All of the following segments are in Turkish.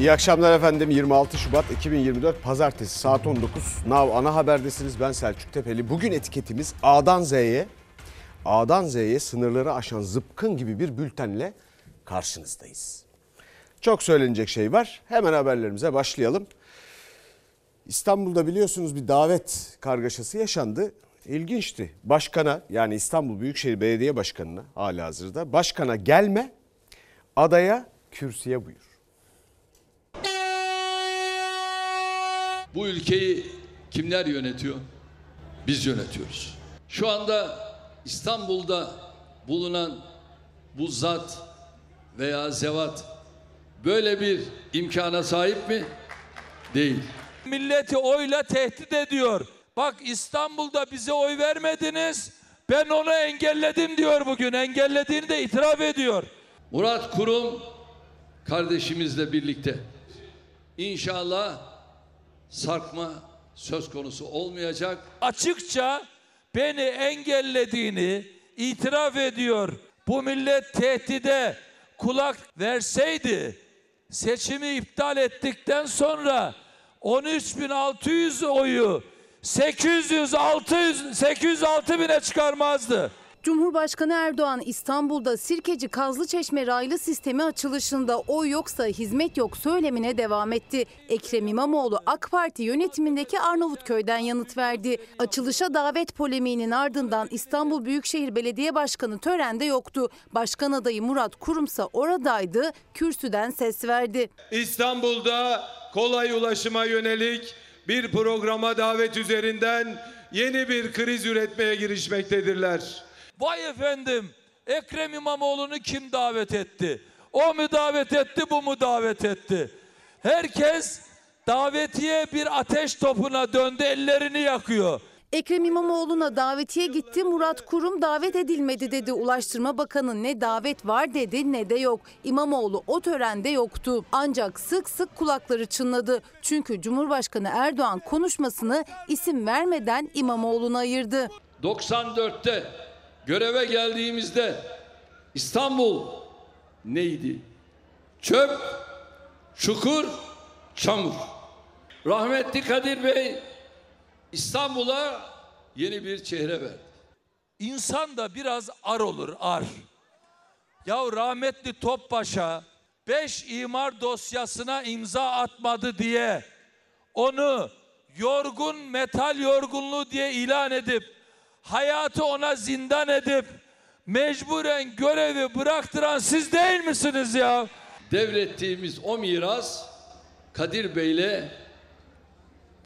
İyi akşamlar efendim. 26 Şubat 2024 Pazartesi saat 19. Nav ana haberdesiniz. Ben Selçuk Tepeli. Bugün etiketimiz A'dan Z'ye, A'dan Z'ye sınırları aşan zıpkın gibi bir bültenle karşınızdayız. Çok söylenecek şey var. Hemen haberlerimize başlayalım. İstanbul'da biliyorsunuz bir davet kargaşası yaşandı. İlginçti. Başkana yani İstanbul Büyükşehir Belediye Başkanı'na hala hazırda başkana gelme adaya kürsüye buyur. Bu ülkeyi kimler yönetiyor? Biz yönetiyoruz. Şu anda İstanbul'da bulunan bu zat veya zevat böyle bir imkana sahip mi? Değil. Milleti oyla tehdit ediyor. Bak İstanbul'da bize oy vermediniz. Ben onu engelledim diyor bugün. Engellediğini de itiraf ediyor. Murat Kurum kardeşimizle birlikte inşallah sarkma söz konusu olmayacak. Açıkça beni engellediğini itiraf ediyor. Bu millet tehdide kulak verseydi seçimi iptal ettikten sonra 13.600 oyu 800 600 806 bine çıkarmazdı. Cumhurbaşkanı Erdoğan İstanbul'da Sirkeci Kazlıçeşme raylı sistemi açılışında oy yoksa hizmet yok söylemine devam etti. Ekrem İmamoğlu AK Parti yönetimindeki Arnavutköy'den yanıt verdi. Açılışa davet polemiğinin ardından İstanbul Büyükşehir Belediye Başkanı törende yoktu. Başkan adayı Murat Kurumsa oradaydı, kürsüden ses verdi. İstanbul'da kolay ulaşıma yönelik bir programa davet üzerinden yeni bir kriz üretmeye girişmektedirler. Vay efendim Ekrem İmamoğlu'nu kim davet etti? O mu davet etti bu mu davet etti? Herkes davetiye bir ateş topuna döndü ellerini yakıyor. Ekrem İmamoğlu'na davetiye gitti. Murat Kurum davet edilmedi dedi. Ulaştırma Bakanı ne davet var dedi ne de yok. İmamoğlu o törende yoktu. Ancak sık sık kulakları çınladı. Çünkü Cumhurbaşkanı Erdoğan konuşmasını isim vermeden İmamoğlu'na ayırdı. 94'te göreve geldiğimizde İstanbul neydi? Çöp, çukur, çamur. Rahmetli Kadir Bey İstanbul'a yeni bir çehre verdi. İnsan da biraz ar olur ar. Ya rahmetli Topbaş'a 5 imar dosyasına imza atmadı diye onu yorgun metal yorgunluğu diye ilan edip hayatı ona zindan edip mecburen görevi bıraktıran siz değil misiniz ya? Devrettiğimiz o miras Kadir Bey'le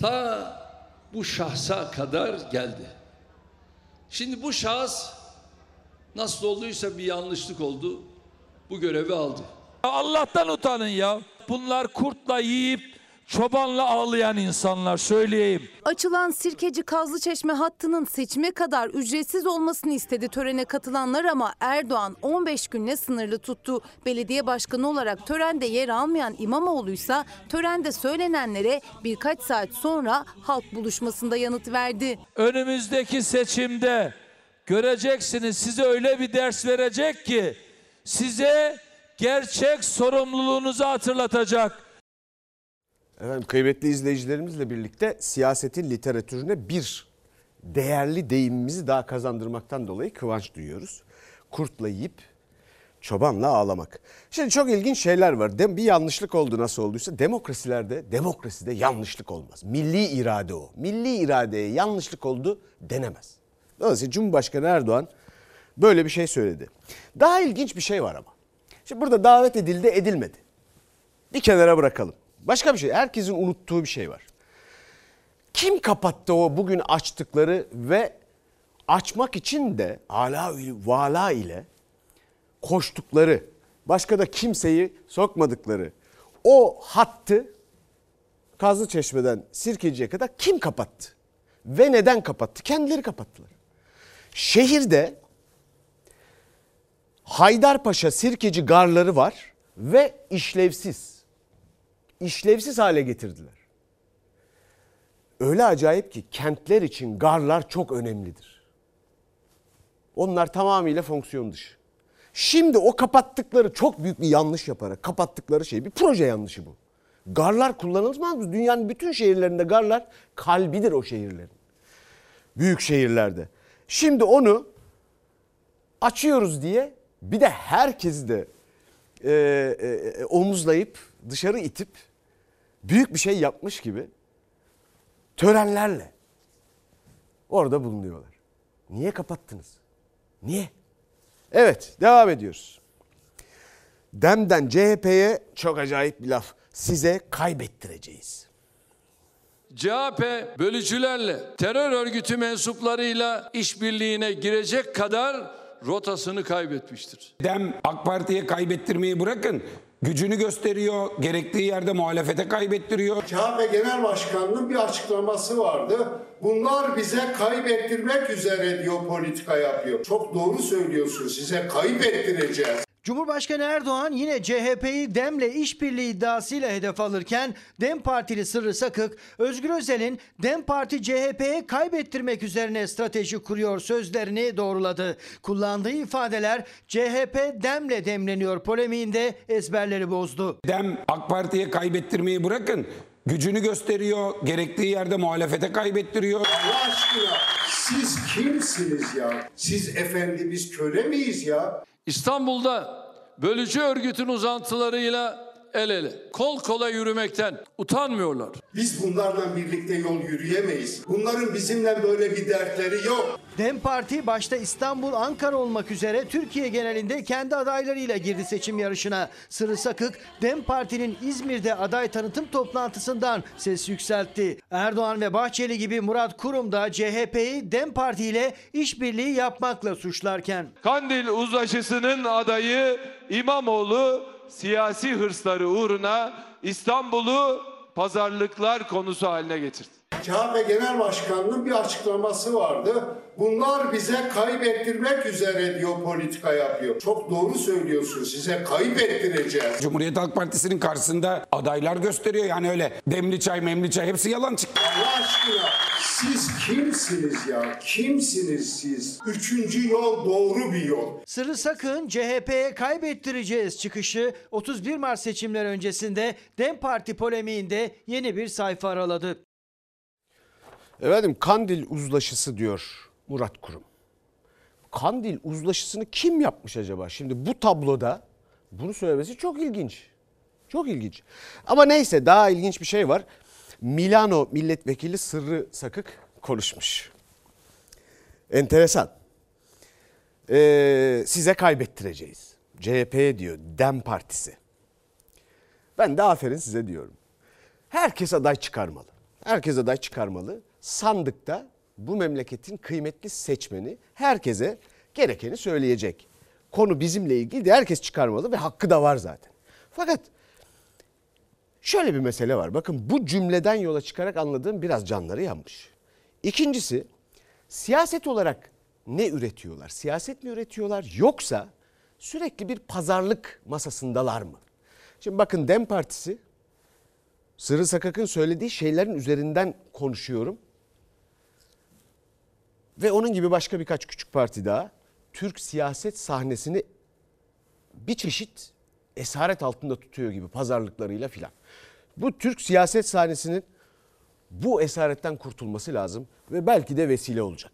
ta bu şahsa kadar geldi. Şimdi bu şahıs nasıl olduysa bir yanlışlık oldu. Bu görevi aldı. Allah'tan utanın ya. Bunlar kurtla yiyip çobanla ağlayan insanlar söyleyeyim. Açılan Sirkeci Kazlıçeşme hattının seçime kadar ücretsiz olmasını istedi törene katılanlar ama Erdoğan 15 günle sınırlı tuttu. Belediye başkanı olarak törende yer almayan İmamoğlu ise törende söylenenlere birkaç saat sonra halk buluşmasında yanıt verdi. Önümüzdeki seçimde göreceksiniz size öyle bir ders verecek ki size gerçek sorumluluğunuzu hatırlatacak. Efendim kıymetli izleyicilerimizle birlikte siyasetin literatürüne bir değerli deyimimizi daha kazandırmaktan dolayı kıvanç duyuyoruz. Kurtla yiyip çobanla ağlamak. Şimdi çok ilginç şeyler var. Bir yanlışlık oldu nasıl olduysa demokrasilerde demokraside yanlışlık olmaz. Milli irade o. Milli iradeye yanlışlık oldu denemez. Dolayısıyla Cumhurbaşkanı Erdoğan böyle bir şey söyledi. Daha ilginç bir şey var ama. Şimdi burada davet edildi edilmedi. Bir kenara bırakalım. Başka bir şey. Herkesin unuttuğu bir şey var. Kim kapattı o bugün açtıkları ve açmak için de ala vala ile koştukları, başka da kimseyi sokmadıkları o hattı Kazlı Çeşme'den Sirkeci'ye kadar kim kapattı? Ve neden kapattı? Kendileri kapattılar. Şehirde Haydarpaşa Sirkeci garları var ve işlevsiz. İşlevsiz hale getirdiler. Öyle acayip ki kentler için garlar çok önemlidir. Onlar tamamıyla fonksiyon dışı. Şimdi o kapattıkları çok büyük bir yanlış yaparak kapattıkları şey bir proje yanlışı bu. Garlar kullanılmaz mı? Dünyanın bütün şehirlerinde garlar kalbidir o şehirlerin. Büyük şehirlerde. Şimdi onu açıyoruz diye bir de herkesi de e, e, omuzlayıp dışarı itip büyük bir şey yapmış gibi törenlerle orada bulunuyorlar. Niye kapattınız? Niye? Evet devam ediyoruz. Dem'den CHP'ye çok acayip bir laf. Size kaybettireceğiz. CHP bölücülerle, terör örgütü mensuplarıyla işbirliğine girecek kadar rotasını kaybetmiştir. Dem AK Parti'ye kaybettirmeyi bırakın. Gücünü gösteriyor, gerektiği yerde muhalefete kaybettiriyor. CHP Genel Başkanı'nın bir açıklaması vardı. Bunlar bize kaybettirmek üzere diyor politika yapıyor. Çok doğru söylüyorsun size kaybettireceğiz. Cumhurbaşkanı Erdoğan yine CHP'yi Dem'le işbirliği iddiasıyla hedef alırken Dem Partili Sırrı Sakık, Özgür Özel'in Dem Parti CHP'ye kaybettirmek üzerine strateji kuruyor sözlerini doğruladı. Kullandığı ifadeler CHP Dem'le demleniyor polemiğinde ezberleri bozdu. Dem AK Parti'ye kaybettirmeyi bırakın. Gücünü gösteriyor, gerektiği yerde muhalefete kaybettiriyor. Allah aşkına siz kimsiniz ya? Siz efendimiz köle miyiz ya? İstanbul'da bölücü örgütün uzantılarıyla el ele, kol kola yürümekten utanmıyorlar. Biz bunlarla birlikte yol yürüyemeyiz. Bunların bizimle böyle bir dertleri yok. Dem Parti başta İstanbul, Ankara olmak üzere Türkiye genelinde kendi adaylarıyla girdi seçim yarışına. Sırrı Sakık, Dem Parti'nin İzmir'de aday tanıtım toplantısından ses yükseltti. Erdoğan ve Bahçeli gibi Murat Kurum da CHP'yi Dem Parti ile işbirliği yapmakla suçlarken. Kandil uzlaşısının adayı İmamoğlu siyasi hırsları uğruna İstanbul'u pazarlıklar konusu haline getirdi. CHP Genel Başkanı'nın bir açıklaması vardı. Bunlar bize kaybettirmek üzere diyor politika yapıyor. Çok doğru söylüyorsun size kaybettireceğiz. Cumhuriyet Halk Partisi'nin karşısında adaylar gösteriyor. Yani öyle demli çay memli çay hepsi yalan çıktı. Allah aşkına siz kimsiniz ya? Kimsiniz siz? Üçüncü yol doğru bir yol. Sırrı Sakın CHP'ye kaybettireceğiz çıkışı 31 Mart seçimler öncesinde Dem Parti polemiğinde yeni bir sayfa araladı. Efendim Kandil uzlaşısı diyor Murat Kurum. Kandil uzlaşısını kim yapmış acaba? Şimdi bu tabloda bunu söylemesi çok ilginç. Çok ilginç. Ama neyse daha ilginç bir şey var. Milano milletvekili Sırrı Sakık konuşmuş. Enteresan. Ee, size kaybettireceğiz. CHP'ye diyor Dem Partisi. Ben de aferin size diyorum. Herkes aday çıkarmalı. Herkes aday çıkarmalı. Sandıkta bu memleketin kıymetli seçmeni herkese gerekeni söyleyecek. Konu bizimle ilgili de herkes çıkarmalı ve hakkı da var zaten. Fakat şöyle bir mesele var. Bakın bu cümleden yola çıkarak anladığım biraz canları yanmış. İkincisi siyaset olarak ne üretiyorlar? Siyaset mi üretiyorlar yoksa sürekli bir pazarlık masasındalar mı? Şimdi bakın Dem Partisi Sırrı Sakak'ın söylediği şeylerin üzerinden konuşuyorum. Ve onun gibi başka birkaç küçük parti daha Türk siyaset sahnesini bir çeşit esaret altında tutuyor gibi pazarlıklarıyla filan. Bu Türk siyaset sahnesinin bu esaretten kurtulması lazım ve belki de vesile olacak.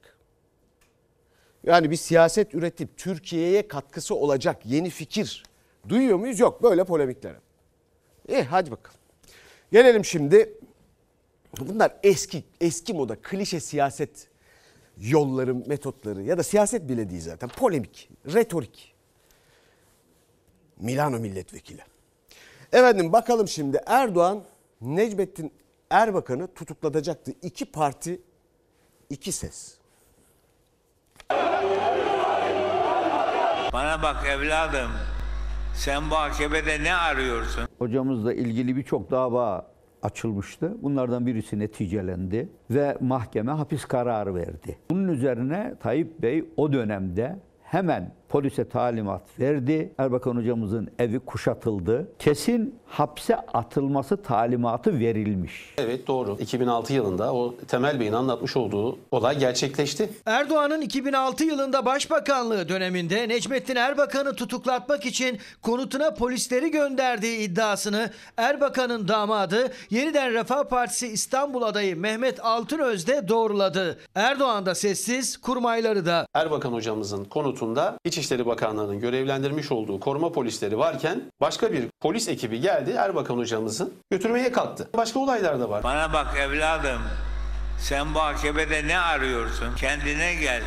Yani bir siyaset üretip Türkiye'ye katkısı olacak yeni fikir duyuyor muyuz? Yok böyle polemiklere. İyi hadi bakalım. Gelelim şimdi bunlar eski eski moda klişe siyaset yolları, metotları ya da siyaset bile değil zaten polemik, retorik. Milano milletvekili. Efendim bakalım şimdi Erdoğan Necmettin Erbakan'ı tutuklatacaktı. İki parti, iki ses. Bana bak evladım. Sen bu AKP'de ne arıyorsun? Hocamızla ilgili birçok dava açılmıştı. Bunlardan birisi neticelendi ve mahkeme hapis kararı verdi. Bunun üzerine Tayyip Bey o dönemde hemen polise talimat verdi. Erbakan hocamızın evi kuşatıldı. Kesin hapse atılması talimatı verilmiş. Evet doğru. 2006 yılında o Temel Bey'in anlatmış olduğu olay gerçekleşti. Erdoğan'ın 2006 yılında başbakanlığı döneminde Necmettin Erbakan'ı tutuklatmak için konutuna polisleri gönderdiği iddiasını Erbakan'ın damadı yeniden Refah Partisi İstanbul adayı Mehmet Altınöz de doğruladı. Erdoğan da sessiz, kurmayları da. Erbakan hocamızın konutunda İçişleri Bakanlığı'nın görevlendirmiş olduğu koruma polisleri varken başka bir polis ekibi geldi Erbakan hocamızın götürmeye kalktı. Başka olaylar da var. Bana bak evladım. Sen bu AKP'de ne arıyorsun? Kendine gel.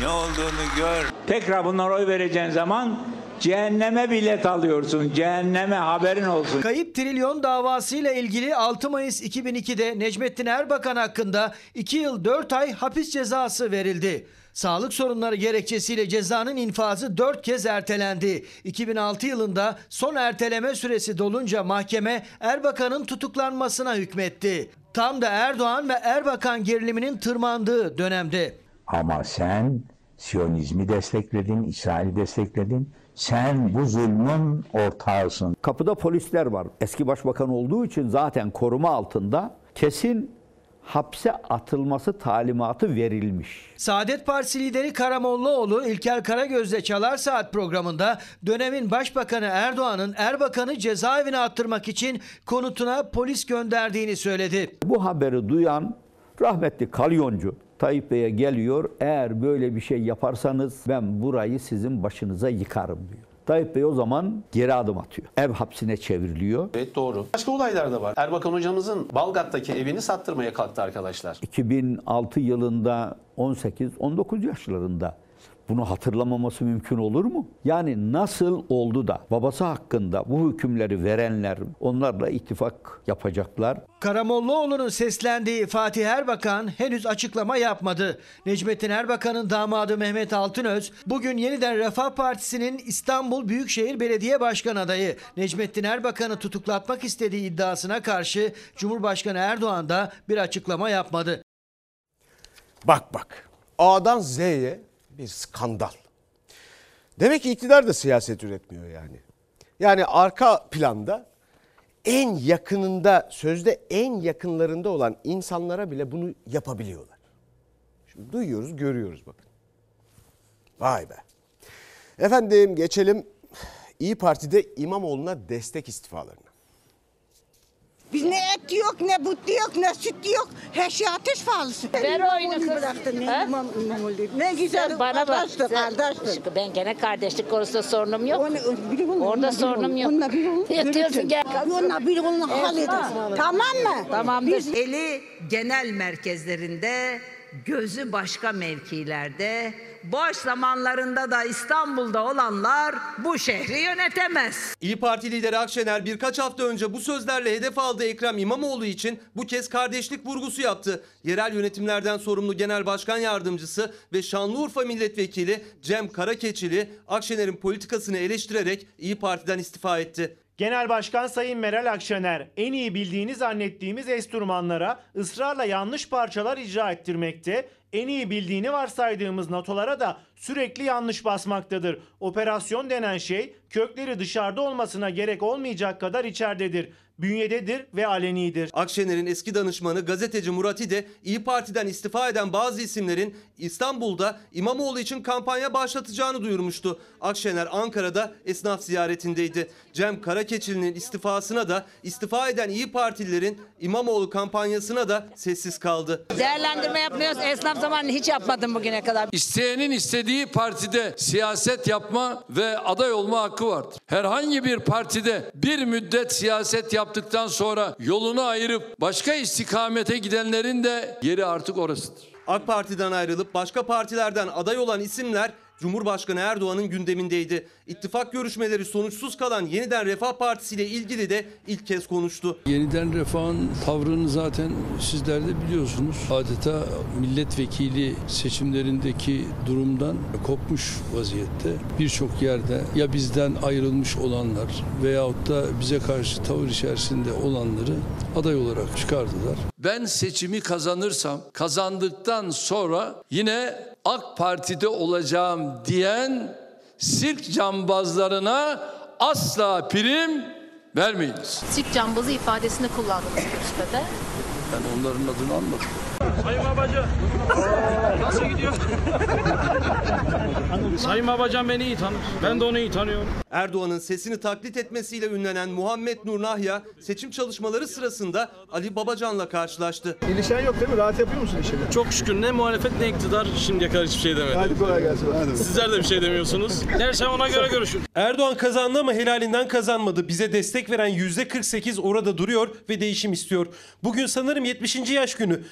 Ne olduğunu gör. Tekrar bunlara oy vereceğin zaman cehenneme bilet alıyorsun. Cehenneme haberin olsun. Kayıp trilyon davasıyla ilgili 6 Mayıs 2002'de Necmettin Erbakan hakkında 2 yıl 4 ay hapis cezası verildi. Sağlık sorunları gerekçesiyle cezanın infazı 4 kez ertelendi. 2006 yılında son erteleme süresi dolunca mahkeme Erbakan'ın tutuklanmasına hükmetti. Tam da Erdoğan ve Erbakan geriliminin tırmandığı dönemde. Ama sen Siyonizmi destekledin, İsrail'i destekledin. Sen bu zulmün ortağısın. Kapıda polisler var. Eski başbakan olduğu için zaten koruma altında kesin hapse atılması talimatı verilmiş. Saadet Partisi lideri Karamollaoğlu İlker Karagöz'le Çalar Saat programında dönemin başbakanı Erdoğan'ın Erbakan'ı cezaevine attırmak için konutuna polis gönderdiğini söyledi. Bu haberi duyan rahmetli Kalyoncu Tayyip Bey'e geliyor. Eğer böyle bir şey yaparsanız ben burayı sizin başınıza yıkarım diyor. Tayyip Bey o zaman geri adım atıyor. Ev hapsine çevriliyor. Evet doğru. Başka olaylar da var. Erbakan hocamızın Balgat'taki evini sattırmaya kalktı arkadaşlar. 2006 yılında 18-19 yaşlarında bunu hatırlamaması mümkün olur mu? Yani nasıl oldu da babası hakkında bu hükümleri verenler onlarla ittifak yapacaklar? Karamollaoğlu'nun seslendiği Fatih Erbakan henüz açıklama yapmadı. Necmettin Erbakan'ın damadı Mehmet Altınöz bugün yeniden Refah Partisi'nin İstanbul Büyükşehir Belediye Başkan adayı Necmettin Erbakan'ı tutuklatmak istediği iddiasına karşı Cumhurbaşkanı Erdoğan da bir açıklama yapmadı. Bak bak. A'dan Z'ye bir skandal. Demek ki iktidar da siyaset üretmiyor yani. Yani arka planda en yakınında, sözde en yakınlarında olan insanlara bile bunu yapabiliyorlar. Şimdi duyuyoruz, görüyoruz bakın. Vay be. Efendim geçelim İyi Parti'de İmamoğlu'na destek istifalarına. Biz ne et yok, ne but yok, ne süt yok. Her şey ateş pahalısı. Ver oyunu kız. Ne, Ha? imam, imam oldu. ne güzel bana bak. kardeşti, kardeşti. Ben gene kardeşlik konusunda sorunum yok. Onu- biri onunla, Orada biri sorunum onunla. yok. Onunla biri onunla. Yatıyorsun Görürsün. gel. Onunla biri onunla halledersin. Tamam mı? Tamamdır. Eli genel merkezlerinde, gözü başka mevkilerde, boş zamanlarında da İstanbul'da olanlar bu şehri yönetemez. İyi Parti lideri Akşener birkaç hafta önce bu sözlerle hedef aldığı Ekrem İmamoğlu için bu kez kardeşlik vurgusu yaptı. Yerel yönetimlerden sorumlu Genel Başkan Yardımcısı ve Şanlıurfa Milletvekili Cem Karakeçili Akşener'in politikasını eleştirerek İyi Parti'den istifa etti. Genel Başkan Sayın Meral Akşener en iyi bildiğini zannettiğimiz enstrümanlara ısrarla yanlış parçalar icra ettirmekte, en iyi bildiğini varsaydığımız NATO'lara da sürekli yanlış basmaktadır. Operasyon denen şey kökleri dışarıda olmasına gerek olmayacak kadar içeridedir. Bünyededir ve alenidir. Akşener'in eski danışmanı gazeteci Murat İde İyi Parti'den istifa eden bazı isimlerin İstanbul'da İmamoğlu için kampanya başlatacağını duyurmuştu. Akşener Ankara'da esnaf ziyaretindeydi. Cem Karakeçili'nin istifasına da istifa eden İyi Partililerin İmamoğlu kampanyasına da sessiz kaldı. Değerlendirme yapmıyoruz. Esnaf zamanını hiç yapmadım bugüne kadar. İsteyenin istediği partide siyaset yapma ve aday olma hakkı vardır. Herhangi bir partide bir müddet siyaset yaptıktan sonra yolunu ayırıp başka istikamete gidenlerin de yeri artık orasıdır. AK Parti'den ayrılıp başka partilerden aday olan isimler Cumhurbaşkanı Erdoğan'ın gündemindeydi. İttifak görüşmeleri sonuçsuz kalan Yeniden Refah Partisi ile ilgili de ilk kez konuştu. Yeniden Refah'ın tavrını zaten sizler de biliyorsunuz. Adeta milletvekili seçimlerindeki durumdan kopmuş vaziyette. Birçok yerde ya bizden ayrılmış olanlar veyahut da bize karşı tavır içerisinde olanları aday olarak çıkardılar. Ben seçimi kazanırsam kazandıktan sonra yine AK Parti'de olacağım diyen sirk cambazlarına asla prim vermeyiniz. Sirk cambazı ifadesini kullandınız görüşmede. Ben onların adını anmadım. Sayın Babacan. Nasıl gidiyor? Sayın Babacan beni iyi tanır. Ben de onu iyi tanıyorum. Erdoğan'ın sesini taklit etmesiyle ünlenen Muhammed Nur Nahya seçim çalışmaları sırasında Ali Babacan'la karşılaştı. İlişen yok değil mi? Rahat yapıyor musun işini? Çok şükür ne muhalefet ne iktidar şimdiye kadar hiçbir şey demedi. Hadi kolay gelsin. Hadi. Sizler de bir şey demiyorsunuz. Her şey ona göre görüşün. Erdoğan kazandı ama helalinden kazanmadı. Bize destek veren %48 orada duruyor ve değişim istiyor. Bugün sanırım 70. yaş günü.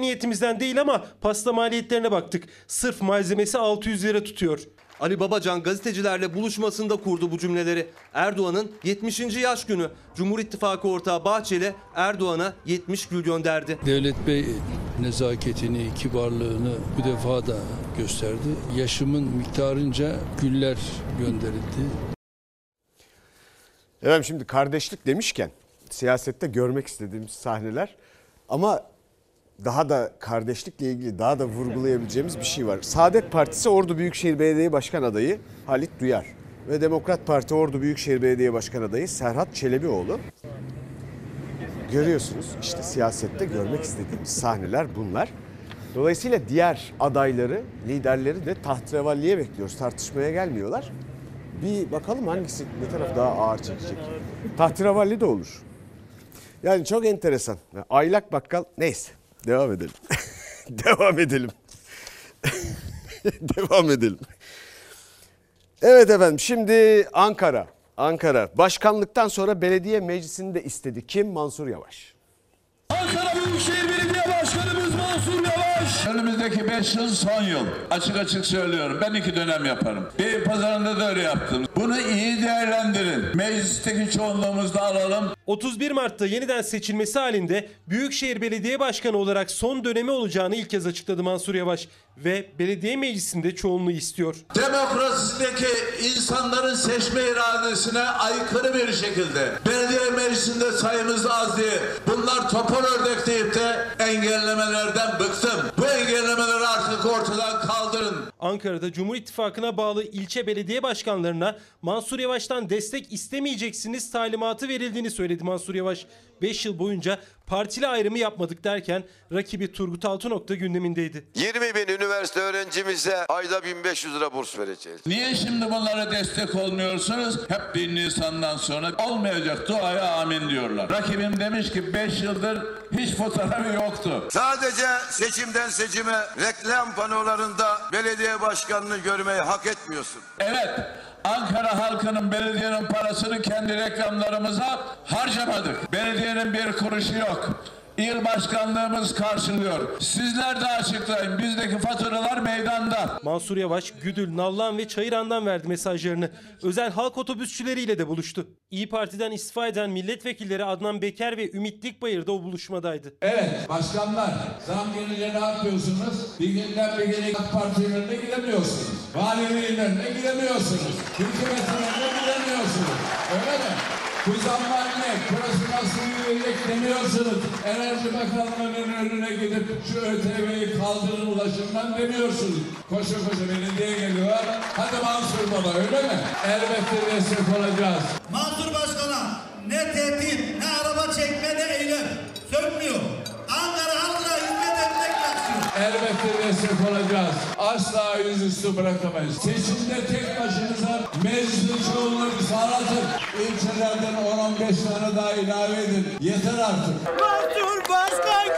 Niyetimizden değil ama pasta maliyetlerine baktık. Sırf malzemesi 600 lira tutuyor. Ali Babacan gazetecilerle buluşmasında kurdu bu cümleleri. Erdoğan'ın 70. yaş günü. Cumhur İttifakı ortağı Bahçeli Erdoğan'a 70 gül gönderdi. Devlet Bey nezaketini, kibarlığını bu defa da gösterdi. Yaşımın miktarınca güller gönderildi. Efendim şimdi kardeşlik demişken siyasette görmek istediğimiz sahneler ama daha da kardeşlikle ilgili daha da vurgulayabileceğimiz bir şey var. Saadet Partisi Ordu Büyükşehir Belediye Başkan adayı Halit Duyar ve Demokrat Parti Ordu Büyükşehir Belediye Başkan adayı Serhat Çelebioğlu. Görüyorsunuz işte siyasette görmek istediğimiz sahneler bunlar. Dolayısıyla diğer adayları, liderleri de tahtrevalliye bekliyoruz. Tartışmaya gelmiyorlar. Bir bakalım hangisi ne taraf daha ağır çekecek. Tahtrevalli de olur. Yani çok enteresan. Aylak bakkal neyse devam edelim. devam edelim. devam edelim. Evet efendim şimdi Ankara. Ankara. Başkanlıktan sonra belediye meclisini de istedi. Kim? Mansur Yavaş. Ankara Büyükşehir Belediye Yavaş. Önümüzdeki 5 yıl son yıl. Açık açık söylüyorum. Ben iki dönem yaparım. Bey pazarında da öyle yaptım. Bunu iyi değerlendirin. Meclisteki çoğunluğumuzu da alalım. 31 Mart'ta yeniden seçilmesi halinde Büyükşehir Belediye Başkanı olarak son dönemi olacağını ilk kez açıkladı Mansur Yavaş ve belediye meclisinde çoğunluğu istiyor. Demokrasideki insanların seçme iradesine aykırı bir şekilde belediye meclisinde sayımız az diye bunlar topal ördek deyip de engellemelerden bıktım. Bu engellemeleri artık ortadan kaldırın. Ankara'da Cumhur İttifakı'na bağlı ilçe belediye başkanlarına Mansur Yavaş'tan destek istemeyeceksiniz talimatı verildiğini söyledi Mansur Yavaş. 5 yıl boyunca partili ayrımı yapmadık derken rakibi Turgut Altınok da gündemindeydi. 20 bin üniversite öğrencimize ayda 1500 lira burs vereceğiz. Niye şimdi bunlara destek olmuyorsunuz? Hep 1 Nisan'dan sonra olmayacak duaya amin diyorlar. Rakibim demiş ki 5 yıldır hiç fotoğrafı yoktu. Sadece seçimden seçime reklam panolarında belediye başkanını görmeyi hak etmiyorsun. Evet Ankara halkının belediyenin parasını kendi reklamlarımıza harcamadık. Belediyenin bir kuruşu yok. İl başkanlığımız karşılıyor. Sizler de açıklayın. Bizdeki faturalar meydanda. Mansur Yavaş, Güdül, Nallan ve Çayıran'dan verdi mesajlarını. Özel halk otobüsçüleriyle de buluştu. İyi Parti'den istifa eden milletvekilleri Adnan Beker ve Ümit Dikbayır da o buluşmadaydı. Evet başkanlar zam gelince ne yapıyorsunuz? Bir günden bir güne AK Parti'nin önüne gidemiyorsunuz. Valiliğin önüne gidemiyorsunuz. Hükümetin önüne gidemiyorsunuz. Öyle mi? Bu zamlar ne? Burası nasıl yürüyecek demiyorsunuz. Enerji Bakanlığı'nın önüne gidip şu ÖTV'yi kaldırın ulaşımdan demiyorsunuz. Koşa koşa belediye geliyor. Hadi Mansur Baba öyle mi? Elbette destek olacağız. Mansur Başkan'a ne tehdit, ne araba çekme, ne eylem sönmüyor. Ankara halkına hizmet etmek istiyor. Elbette destek olacağız. Asla yüzüstü bırakamayız. Seçimde tek başınıza meclis çoğunluğu sağlatın. İlçelerden 10-15 tane daha ilave edin. Yeter artık. Başkan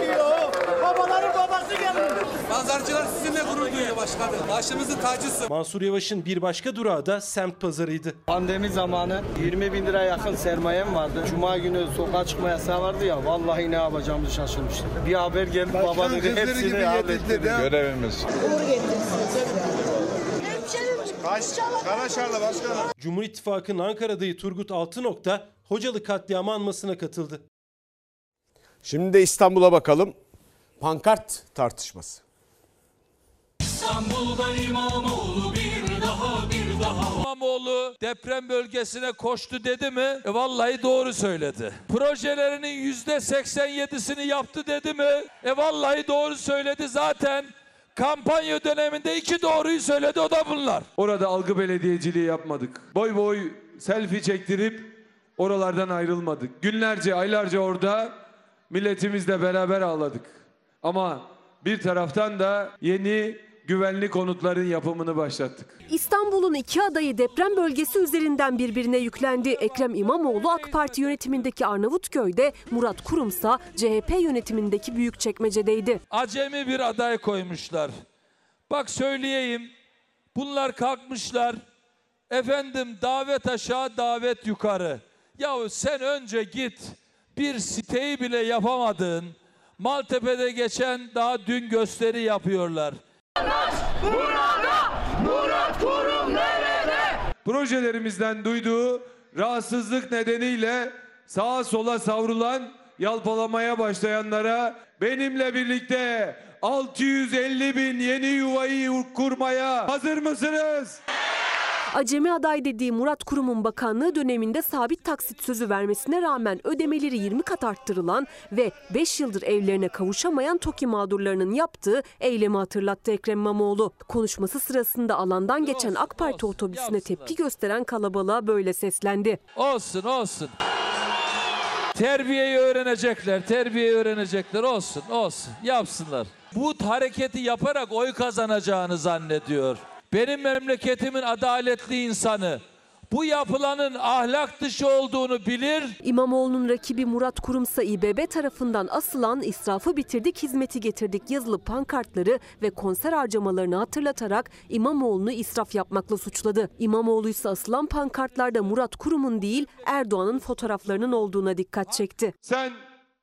geliyor. Babaların babası geliyor. Pazarcılar sizinle gurur duyuyor başkanım. Başımızın tacısı. Mansur Yavaş'ın bir başka durağı da semt pazarıydı. Pandemi zamanı 20 bin lira yakın sermayem vardı. Cuma günü sokağa çıkma yasağı vardı ya. Vallahi ne yapacağımızı şaşırmıştım. Bir haber geldi baba dedi hepsini halletti. Görevimiz. Uğur getirsiniz. Karaşar'la başkanım. Cumhur İttifakı'nın Ankara adayı Turgut Altınok da Hocalı katliamı anmasına katıldı. Şimdi de İstanbul'a bakalım. Pankart tartışması. İstanbul'da İmamoğlu bir daha bir daha. İmamoğlu deprem bölgesine koştu dedi mi? E vallahi doğru söyledi. Projelerinin yüzde 87'sini yaptı dedi mi? E vallahi doğru söyledi zaten. Kampanya döneminde iki doğruyu söyledi o da bunlar. Orada algı belediyeciliği yapmadık. Boy boy selfie çektirip oralardan ayrılmadık. Günlerce, aylarca orada milletimizle beraber ağladık. Ama bir taraftan da yeni güvenli konutların yapımını başlattık. İstanbul'un iki adayı deprem bölgesi üzerinden birbirine yüklendi. Ekrem İmamoğlu AK Parti yönetimindeki Arnavutköy'de, Murat Kurumsa CHP yönetimindeki Büyükçekmece'deydi. Acemi bir aday koymuşlar. Bak söyleyeyim. Bunlar kalkmışlar. Efendim davet aşağı davet yukarı. Yahu sen önce git bir siteyi bile yapamadın. Maltepe'de geçen daha dün gösteri yapıyorlar. Burada Murat Kurum nerede? Projelerimizden duyduğu rahatsızlık nedeniyle sağa sola savrulan, yalpalamaya başlayanlara benimle birlikte 650 bin yeni yuvayı kurmaya hazır mısınız? Acemi aday dediği Murat Kurum'un bakanlığı döneminde sabit taksit sözü vermesine rağmen ödemeleri 20 kat arttırılan ve 5 yıldır evlerine kavuşamayan TOKİ mağdurlarının yaptığı eylemi hatırlattı Ekrem İmamoğlu. Konuşması sırasında alandan geçen AK Parti otobüsüne tepki gösteren kalabalığa böyle seslendi. Olsun olsun. Terbiyeyi öğrenecekler, terbiyeyi öğrenecekler. Olsun, olsun. Yapsınlar. Bu hareketi yaparak oy kazanacağını zannediyor. Benim memleketimin adaletli insanı bu yapılanın ahlak dışı olduğunu bilir. İmamoğlu'nun rakibi Murat Kurumsa İBB tarafından asılan israfı bitirdik hizmeti getirdik yazılı pankartları ve konser harcamalarını hatırlatarak İmamoğlu'nu israf yapmakla suçladı. İmamoğlu ise asılan pankartlarda Murat Kurum'un değil Erdoğan'ın fotoğraflarının olduğuna dikkat çekti. Sen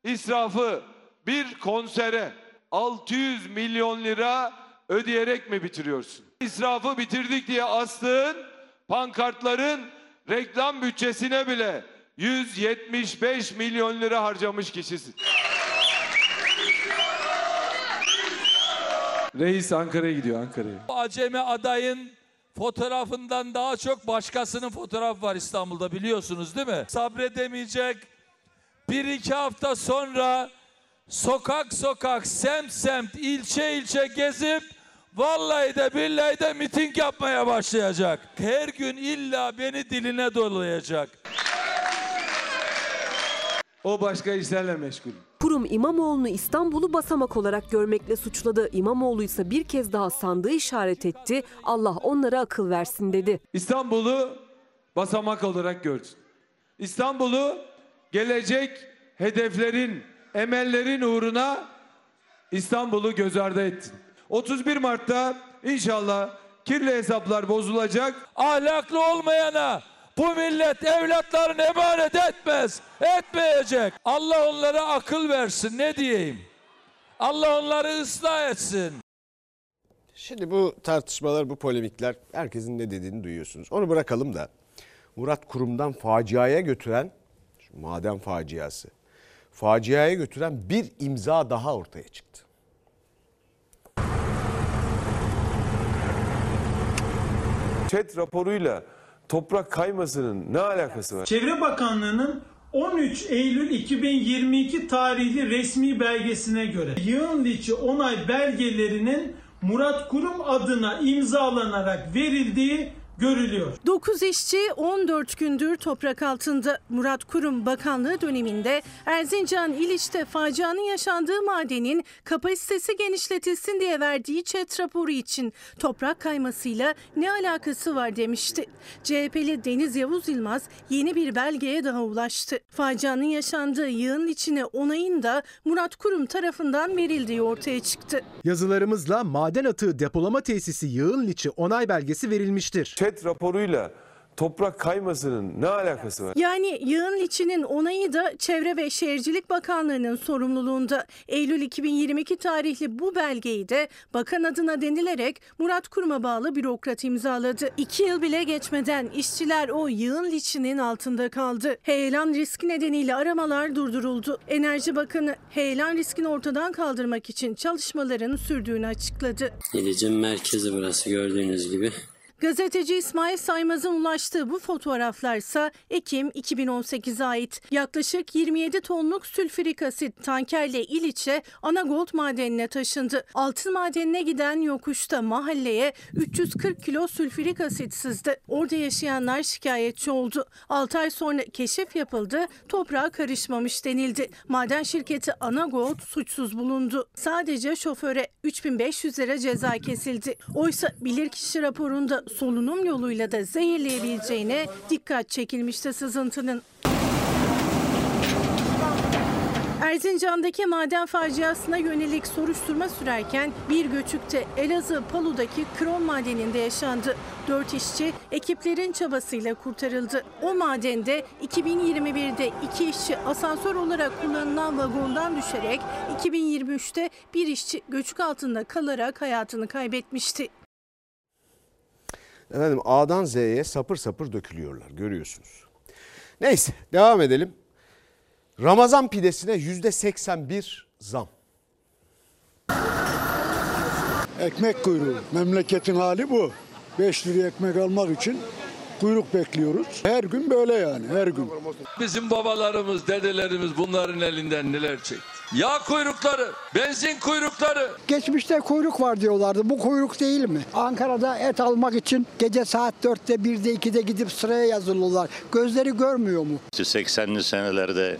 israfı bir konsere 600 milyon lira ödeyerek mi bitiriyorsun? İsrafı bitirdik diye astığın pankartların reklam bütçesine bile 175 milyon lira harcamış kişisin. Reis Ankara'ya gidiyor Ankara'ya. Acemi adayın fotoğrafından daha çok başkasının fotoğrafı var İstanbul'da biliyorsunuz değil mi? Sabredemeyecek. Bir iki hafta sonra sokak sokak, semt semt, ilçe ilçe gezip vallahi de billahi de miting yapmaya başlayacak. Her gün illa beni diline dolayacak. O başka işlerle meşgul. Kurum İmamoğlu'nu İstanbul'u basamak olarak görmekle suçladı. İmamoğlu ise bir kez daha sandığı işaret etti. Allah onlara akıl versin dedi. İstanbul'u basamak olarak görsün. İstanbul'u gelecek hedeflerin, emellerin uğruna İstanbul'u göz ardı ettin. 31 Mart'ta inşallah kirli hesaplar bozulacak. Ahlaklı olmayana bu millet evlatlarını emanet etmez, etmeyecek. Allah onlara akıl versin ne diyeyim. Allah onları ıslah etsin. Şimdi bu tartışmalar, bu polemikler herkesin ne dediğini duyuyorsunuz. Onu bırakalım da Murat Kurum'dan faciaya götüren, şu maden faciası, faciaya götüren bir imza daha ortaya çıktı. Çet raporuyla toprak kaymasının ne alakası var? Çevre Bakanlığı'nın 13 Eylül 2022 tarihli resmi belgesine göre yığın liçi onay belgelerinin Murat Kurum adına imzalanarak verildiği görülüyor. 9 işçi 14 gündür toprak altında. Murat Kurum Bakanlığı döneminde Erzincan İliç'te facianın yaşandığı madenin kapasitesi genişletilsin diye verdiği çet raporu için toprak kaymasıyla ne alakası var demişti. CHP'li Deniz Yavuz Yılmaz yeni bir belgeye daha ulaştı. Facianın yaşandığı yığın içine onayın da Murat Kurum tarafından verildiği ortaya çıktı. Yazılarımızla maden atığı depolama tesisi yığın liçi onay belgesi verilmiştir. Çet raporuyla toprak kaymasının ne alakası var? Yani yığın liçinin onayı da Çevre ve Şehircilik Bakanlığı'nın sorumluluğunda. Eylül 2022 tarihli bu belgeyi de bakan adına denilerek Murat Kurum'a bağlı bürokrat imzaladı. İki yıl bile geçmeden işçiler o yığın liçinin altında kaldı. Heyelan riski nedeniyle aramalar durduruldu. Enerji Bakanı heyelan riskini ortadan kaldırmak için çalışmaların sürdüğünü açıkladı. İlicin merkezi burası gördüğünüz gibi. Gazeteci İsmail Saymaz'ın ulaştığı bu fotoğraflarsa Ekim 2018'e ait. Yaklaşık 27 tonluk sülfürik asit tankerle İliç'e Anagold madenine taşındı. Altın madenine giden yokuşta mahalleye 340 kilo sülfürik asit sızdı. Orada yaşayanlar şikayetçi oldu. 6 ay sonra keşif yapıldı, toprağa karışmamış denildi. Maden şirketi Anagold suçsuz bulundu. Sadece şoföre 3500 lira ceza kesildi. Oysa bilirkişi raporunda solunum yoluyla da zehirleyebileceğine dikkat çekilmişti sızıntının. Erzincan'daki maden faciasına yönelik soruşturma sürerken bir göçükte Elazığ Palu'daki krom madeninde yaşandı. Dört işçi ekiplerin çabasıyla kurtarıldı. O madende 2021'de iki işçi asansör olarak kullanılan vagondan düşerek 2023'te bir işçi göçük altında kalarak hayatını kaybetmişti. Efendim A'dan Z'ye sapır sapır dökülüyorlar görüyorsunuz. Neyse devam edelim. Ramazan pidesine yüzde 81 zam. Ekmek kuyruğu. Memleketin hali bu. 5 liraya ekmek almak için kuyruk bekliyoruz. Her gün böyle yani her gün. Bizim babalarımız, dedelerimiz bunların elinden neler çekti. Yağ kuyrukları, benzin kuyrukları. Geçmişte kuyruk var diyorlardı. Bu kuyruk değil mi? Ankara'da et almak için gece saat 4'te 1'de 2'de gidip sıraya yazılıyorlar. Gözleri görmüyor mu? 80'li senelerde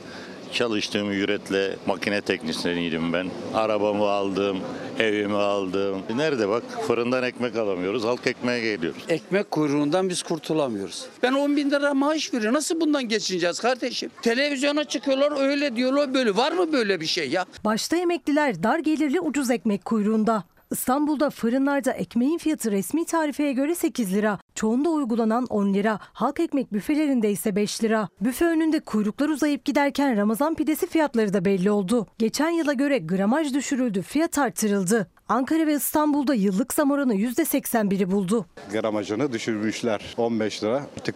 çalıştığım ücretle makine teknisyeniydim ben. Arabamı aldım, evimi aldım. Nerede bak fırından ekmek alamıyoruz, halk ekmeğe geliyoruz. Ekmek kuyruğundan biz kurtulamıyoruz. Ben 10 bin lira maaş veriyorum. Nasıl bundan geçineceğiz kardeşim? Televizyona çıkıyorlar öyle diyorlar böyle. Var mı böyle bir şey ya? Başta emekliler dar gelirli ucuz ekmek kuyruğunda. İstanbul'da fırınlarda ekmeğin fiyatı resmi tarifeye göre 8 lira. Çoğunda uygulanan 10 lira. Halk ekmek büfelerinde ise 5 lira. Büfe önünde kuyruklar uzayıp giderken Ramazan pidesi fiyatları da belli oldu. Geçen yıla göre gramaj düşürüldü, fiyat artırıldı. Ankara ve İstanbul'da yıllık zam oranı %81'i buldu. Gramajını düşürmüşler 15 lira. Artık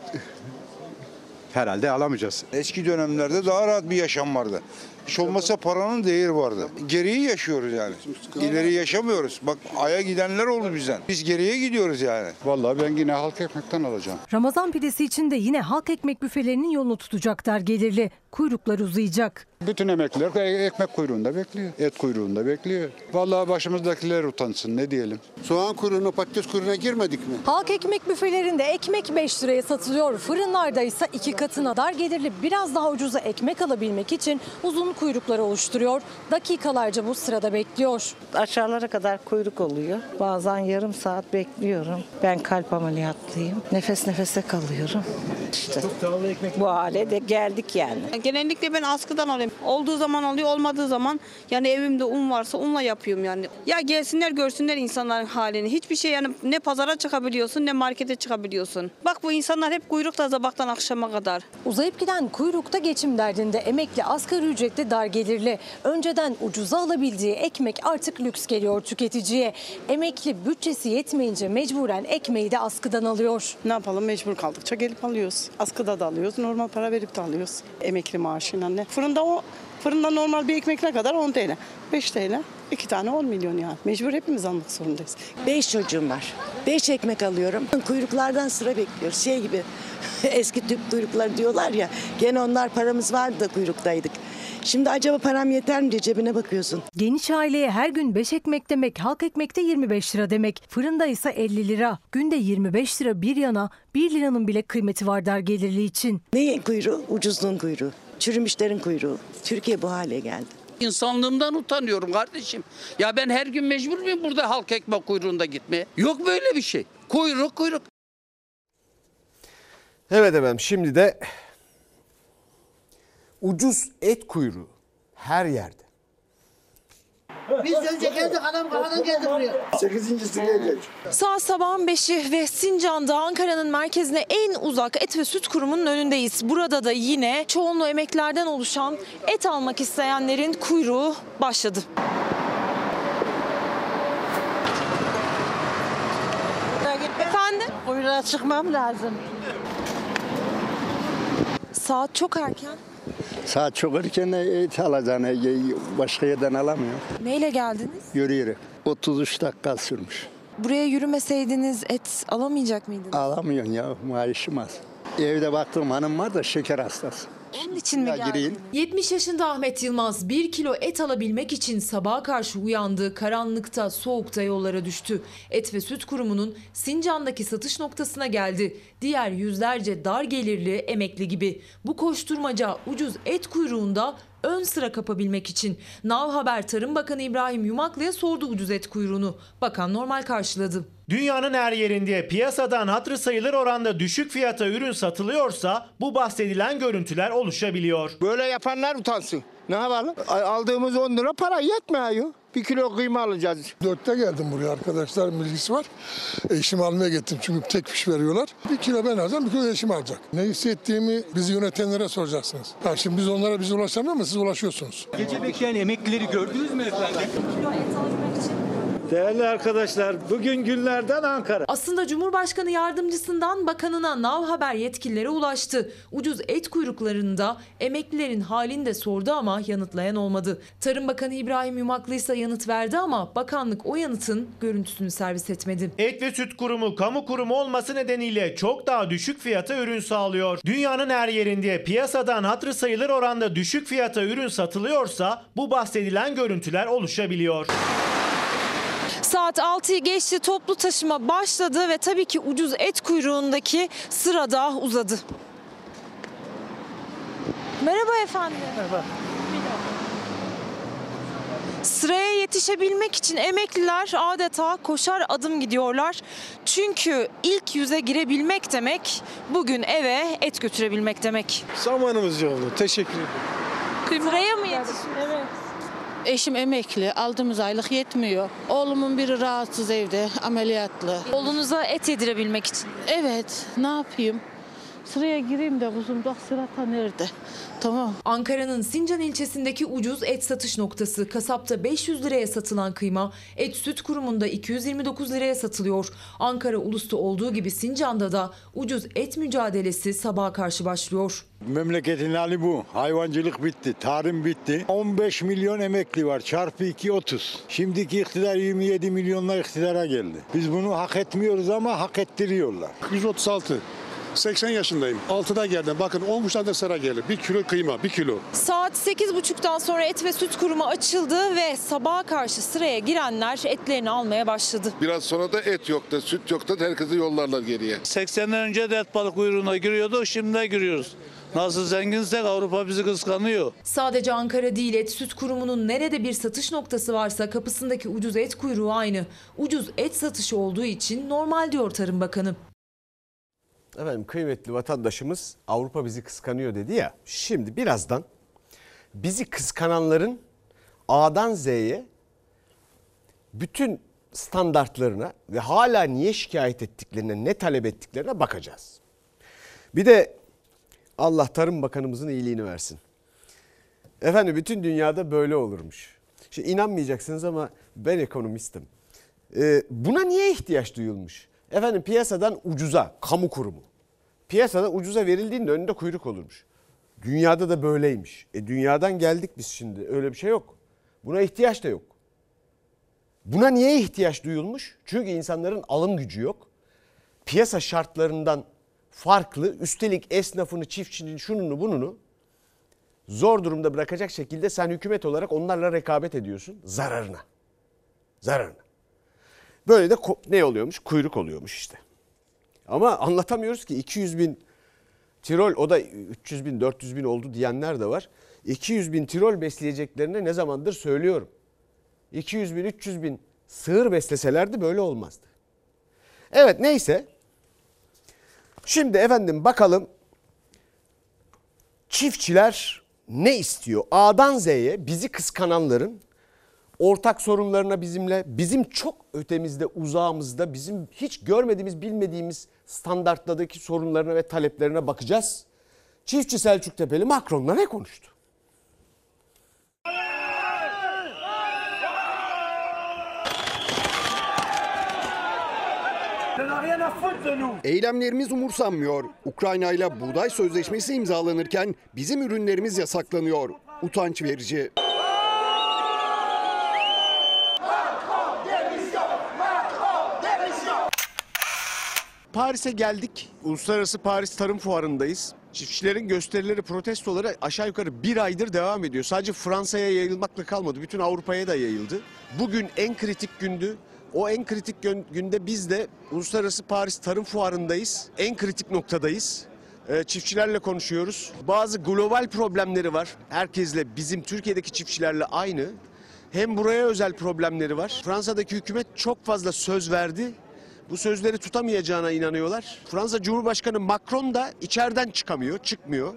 herhalde alamayacağız. Eski dönemlerde daha rahat bir yaşam vardı. Hiç olmazsa paranın değeri vardı. Geriyi yaşıyoruz yani. İleri yaşamıyoruz. Bak aya gidenler oldu bizden. Biz geriye gidiyoruz yani. Vallahi ben yine halk ekmekten alacağım. Ramazan pidesi için de yine halk ekmek büfelerinin yolunu tutacak dar gelirli. Kuyruklar uzayacak. Bütün emekliler e- ekmek kuyruğunda bekliyor. Et kuyruğunda bekliyor. Vallahi başımızdakiler utansın ne diyelim. Soğan kuyruğuna patates kuyruğuna girmedik mi? Halk ekmek büfelerinde ekmek 5 liraya satılıyor. Fırınlarda ise iki katına dar gelirli biraz daha ucuza ekmek alabilmek için uzun kuyruklar oluşturuyor. Dakikalarca bu sırada bekliyor. Aşağılara kadar kuyruk oluyor. Bazen yarım saat bekliyorum. Ben kalp ameliyatlıyım. Nefes nefese kalıyorum. İşte bu hale de geldik yani. Genellikle ben askıdan alıyorum. Olduğu zaman oluyor, olmadığı zaman yani evimde un varsa unla yapıyorum yani. Ya gelsinler görsünler insanların halini. Hiçbir şey yani ne pazara çıkabiliyorsun ne markete çıkabiliyorsun. Bak bu insanlar hep kuyrukta sabahtan akşama kadar. Uzayıp giden kuyrukta geçim derdinde emekli asgari ücretli dar gelirli. Önceden ucuza alabildiği ekmek artık lüks geliyor tüketiciye. Emekli bütçesi yetmeyince mecburen ekmeği de askıdan alıyor. Ne yapalım mecbur kaldıkça gelip alıyoruz. Askıda da alıyoruz. Normal para verip de alıyoruz. Emekli maaşıyla ne? Fırında o fırında normal bir ekmek ne kadar? 10 TL. 5 TL. 2 tane 10 milyon yani. Mecbur hepimiz almak zorundayız. Beş çocuğum var. Beş ekmek alıyorum. Kuyruklardan sıra bekliyoruz. Şey gibi eski tüp kuyruklar diyorlar ya. Gene onlar paramız vardı da kuyruktaydık. Şimdi acaba param yeter mi diye cebine bakıyorsun. Geniş aileye her gün 5 ekmek demek, halk ekmekte 25 lira demek. Fırında ise 50 lira. Günde 25 lira bir yana 1 liranın bile kıymeti var dar gelirli için. Neyin kuyruğu? Ucuzluğun kuyruğu. Çürümüşlerin kuyruğu. Türkiye bu hale geldi. İnsanlığımdan utanıyorum kardeşim. Ya ben her gün mecbur muyum burada halk ekmek kuyruğunda gitmeye? Yok böyle bir şey. Kuyruk kuyruk. Evet efendim şimdi de ucuz et kuyruğu her yerde. Biz önce geldik adam kafadan geldik buraya. 8. sıraya geç. Saat sabahın 5'i ve Sincan'da Ankara'nın merkezine en uzak et ve süt kurumunun önündeyiz. Burada da yine çoğunluğu emeklerden oluşan et almak isteyenlerin kuyruğu başladı. Efendim? Kuyruğa çıkmam lazım. Saat çok erken. Saat çok erken et alacağını başka yerden alamıyor. Neyle geldiniz? Yürüyerek. 33 dakika sürmüş. buraya yürümeseydiniz et alamayacak mıydınız? Alamıyorsun ya maaşım az. Evde baktığım hanım var da şeker hastası. Onun için mi gireyim. 70 yaşında Ahmet Yılmaz 1 kilo et alabilmek için sabaha karşı uyandı. Karanlıkta, soğukta yollara düştü. Et ve Süt Kurumu'nun Sincan'daki satış noktasına geldi. Diğer yüzlerce dar gelirli emekli gibi. Bu koşturmaca ucuz et kuyruğunda ön sıra kapabilmek için. Nav Haber Tarım Bakanı İbrahim Yumaklı'ya sordu ucuz et kuyruğunu. Bakan normal karşıladı. Dünyanın her yerinde piyasadan hatırı sayılır oranda düşük fiyata ürün satılıyorsa bu bahsedilen görüntüler oluşabiliyor. Böyle yapanlar utansın. Ne yapalım? Aldığımız 10 lira para yetmiyor. Bir kilo kıyma alacağız. Dörtte geldim buraya arkadaşlar bilgisi var. Eşimi almaya gittim çünkü tek fiş veriyorlar. Bir kilo ben alacağım bir kilo eşim alacak. Ne hissettiğimi bizi yönetenlere soracaksınız. Ha şimdi biz onlara biz ulaşamıyor ama siz ulaşıyorsunuz. Gece bekleyen emeklileri gördünüz mü efendim? Değerli arkadaşlar, bugün günlerden Ankara. Aslında Cumhurbaşkanı yardımcısından bakanına Nav Haber yetkililere ulaştı. Ucuz et kuyruklarında emeklilerin halini de sordu ama yanıtlayan olmadı. Tarım Bakanı İbrahim Yumaklı ise yanıt verdi ama bakanlık o yanıtın görüntüsünü servis etmedi. Et ve Süt Kurumu kamu kurumu olması nedeniyle çok daha düşük fiyata ürün sağlıyor. Dünyanın her yerinde piyasadan hatırı sayılır oranda düşük fiyata ürün satılıyorsa bu bahsedilen görüntüler oluşabiliyor. Saat 6'yı geçti toplu taşıma başladı ve tabii ki ucuz et kuyruğundaki sıra da uzadı. Merhaba efendim. Merhaba. Sıraya yetişebilmek için emekliler adeta koşar adım gidiyorlar. Çünkü ilk yüze girebilmek demek bugün eve et götürebilmek demek. Zamanımız yoldu. Teşekkür ederim. Sıraya mı yetişin? Evet. Eşim emekli, aldığımız aylık yetmiyor. Oğlumun biri rahatsız evde, ameliyatlı. Oğlunuza et yedirebilmek için. Evet, ne yapayım? Sıraya gireyim de kuzum bak sırata nerede? Tamam. Ankara'nın Sincan ilçesindeki ucuz et satış noktası. Kasapta 500 liraya satılan kıyma Et Süt Kurumu'nda 229 liraya satılıyor. Ankara Ulus'ta olduğu gibi Sincan'da da ucuz et mücadelesi sabaha karşı başlıyor. Memleketin hali bu. Hayvancılık bitti, tarım bitti. 15 milyon emekli var. Çarpı 2 30. Şimdiki iktidar 27 milyonla iktidara geldi. Biz bunu hak etmiyoruz ama hak ettiriyorlar. 136. 80 yaşındayım. 6'da geldim. Bakın 10 buçukta sıra geldi. Bir kilo kıyma, bir kilo. Saat 8.30'dan sonra Et ve Süt Kurumu açıldı ve sabaha karşı sıraya girenler etlerini almaya başladı. Biraz sonra da et yok da süt yok da herkesi yollarlar geriye. 80'den önce de et balık kuyruğuna giriyordu, şimdi de giriyoruz. Nasıl zenginsek Avrupa bizi kıskanıyor. Sadece Ankara değil Et Süt Kurumu'nun nerede bir satış noktası varsa kapısındaki ucuz et kuyruğu aynı. Ucuz et satışı olduğu için normal diyor Tarım Bakanı. Efendim kıymetli vatandaşımız Avrupa bizi kıskanıyor dedi ya. Şimdi birazdan bizi kıskananların A'dan Z'ye bütün standartlarına ve hala niye şikayet ettiklerine, ne talep ettiklerine bakacağız. Bir de Allah Tarım Bakanımızın iyiliğini versin. Efendim bütün dünyada böyle olurmuş. Şimdi inanmayacaksınız ama ben ekonomistim. Ee, buna niye ihtiyaç duyulmuş? Efendim piyasadan ucuza, kamu kurumu. Piyasadan ucuza verildiğinde önünde kuyruk olurmuş. Dünyada da böyleymiş. E dünyadan geldik biz şimdi. Öyle bir şey yok. Buna ihtiyaç da yok. Buna niye ihtiyaç duyulmuş? Çünkü insanların alım gücü yok. Piyasa şartlarından farklı, üstelik esnafını, çiftçinin şununu bununu zor durumda bırakacak şekilde sen hükümet olarak onlarla rekabet ediyorsun zararına. Zararına. Böyle de ne oluyormuş? Kuyruk oluyormuş işte. Ama anlatamıyoruz ki 200 bin tirol o da 300 bin 400 bin oldu diyenler de var. 200 bin tirol besleyeceklerini ne zamandır söylüyorum. 200 bin 300 bin sığır besleselerdi böyle olmazdı. Evet neyse. Şimdi efendim bakalım çiftçiler ne istiyor? A'dan Z'ye bizi kıskananların ortak sorunlarına bizimle, bizim çok ötemizde, uzağımızda, bizim hiç görmediğimiz, bilmediğimiz standartlardaki sorunlarına ve taleplerine bakacağız. Çiftçi Selçuk Tepeli Macron'la ne konuştu? Eylemlerimiz umursanmıyor. Ukrayna ile buğday sözleşmesi imzalanırken bizim ürünlerimiz yasaklanıyor. Utanç verici. Paris'e geldik. Uluslararası Paris Tarım Fuarı'ndayız. Çiftçilerin gösterileri, protestoları aşağı yukarı bir aydır devam ediyor. Sadece Fransa'ya yayılmakla kalmadı. Bütün Avrupa'ya da yayıldı. Bugün en kritik gündü. O en kritik gün- günde biz de Uluslararası Paris Tarım Fuarı'ndayız. En kritik noktadayız. Ee, Çiftçilerle konuşuyoruz. Bazı global problemleri var. Herkesle bizim Türkiye'deki çiftçilerle aynı. Hem buraya özel problemleri var. Fransa'daki hükümet çok fazla söz verdi. Bu sözleri tutamayacağına inanıyorlar. Fransa Cumhurbaşkanı Macron da içeriden çıkamıyor, çıkmıyor.